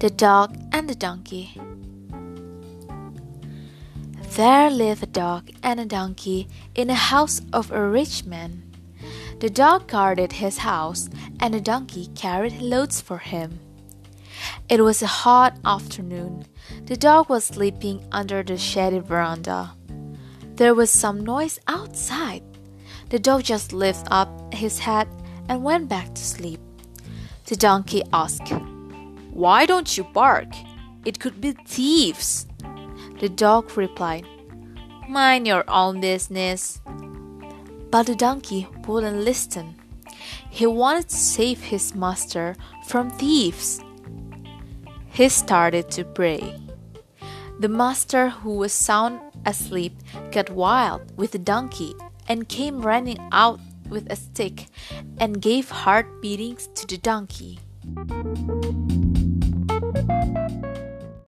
The Dog and the Donkey There lived a dog and a donkey in a house of a rich man. The dog guarded his house, and the donkey carried loads for him. It was a hot afternoon. The dog was sleeping under the shady veranda. There was some noise outside. The dog just lifted up his head and went back to sleep. The donkey asked, Why don't you bark? It could be thieves. The dog replied, Mind your own business. But the donkey wouldn't listen. He wanted to save his master from thieves. He started to pray. The master, who was sound asleep, got wild with the donkey and came running out with a stick and gave hard beatings to the donkey. Música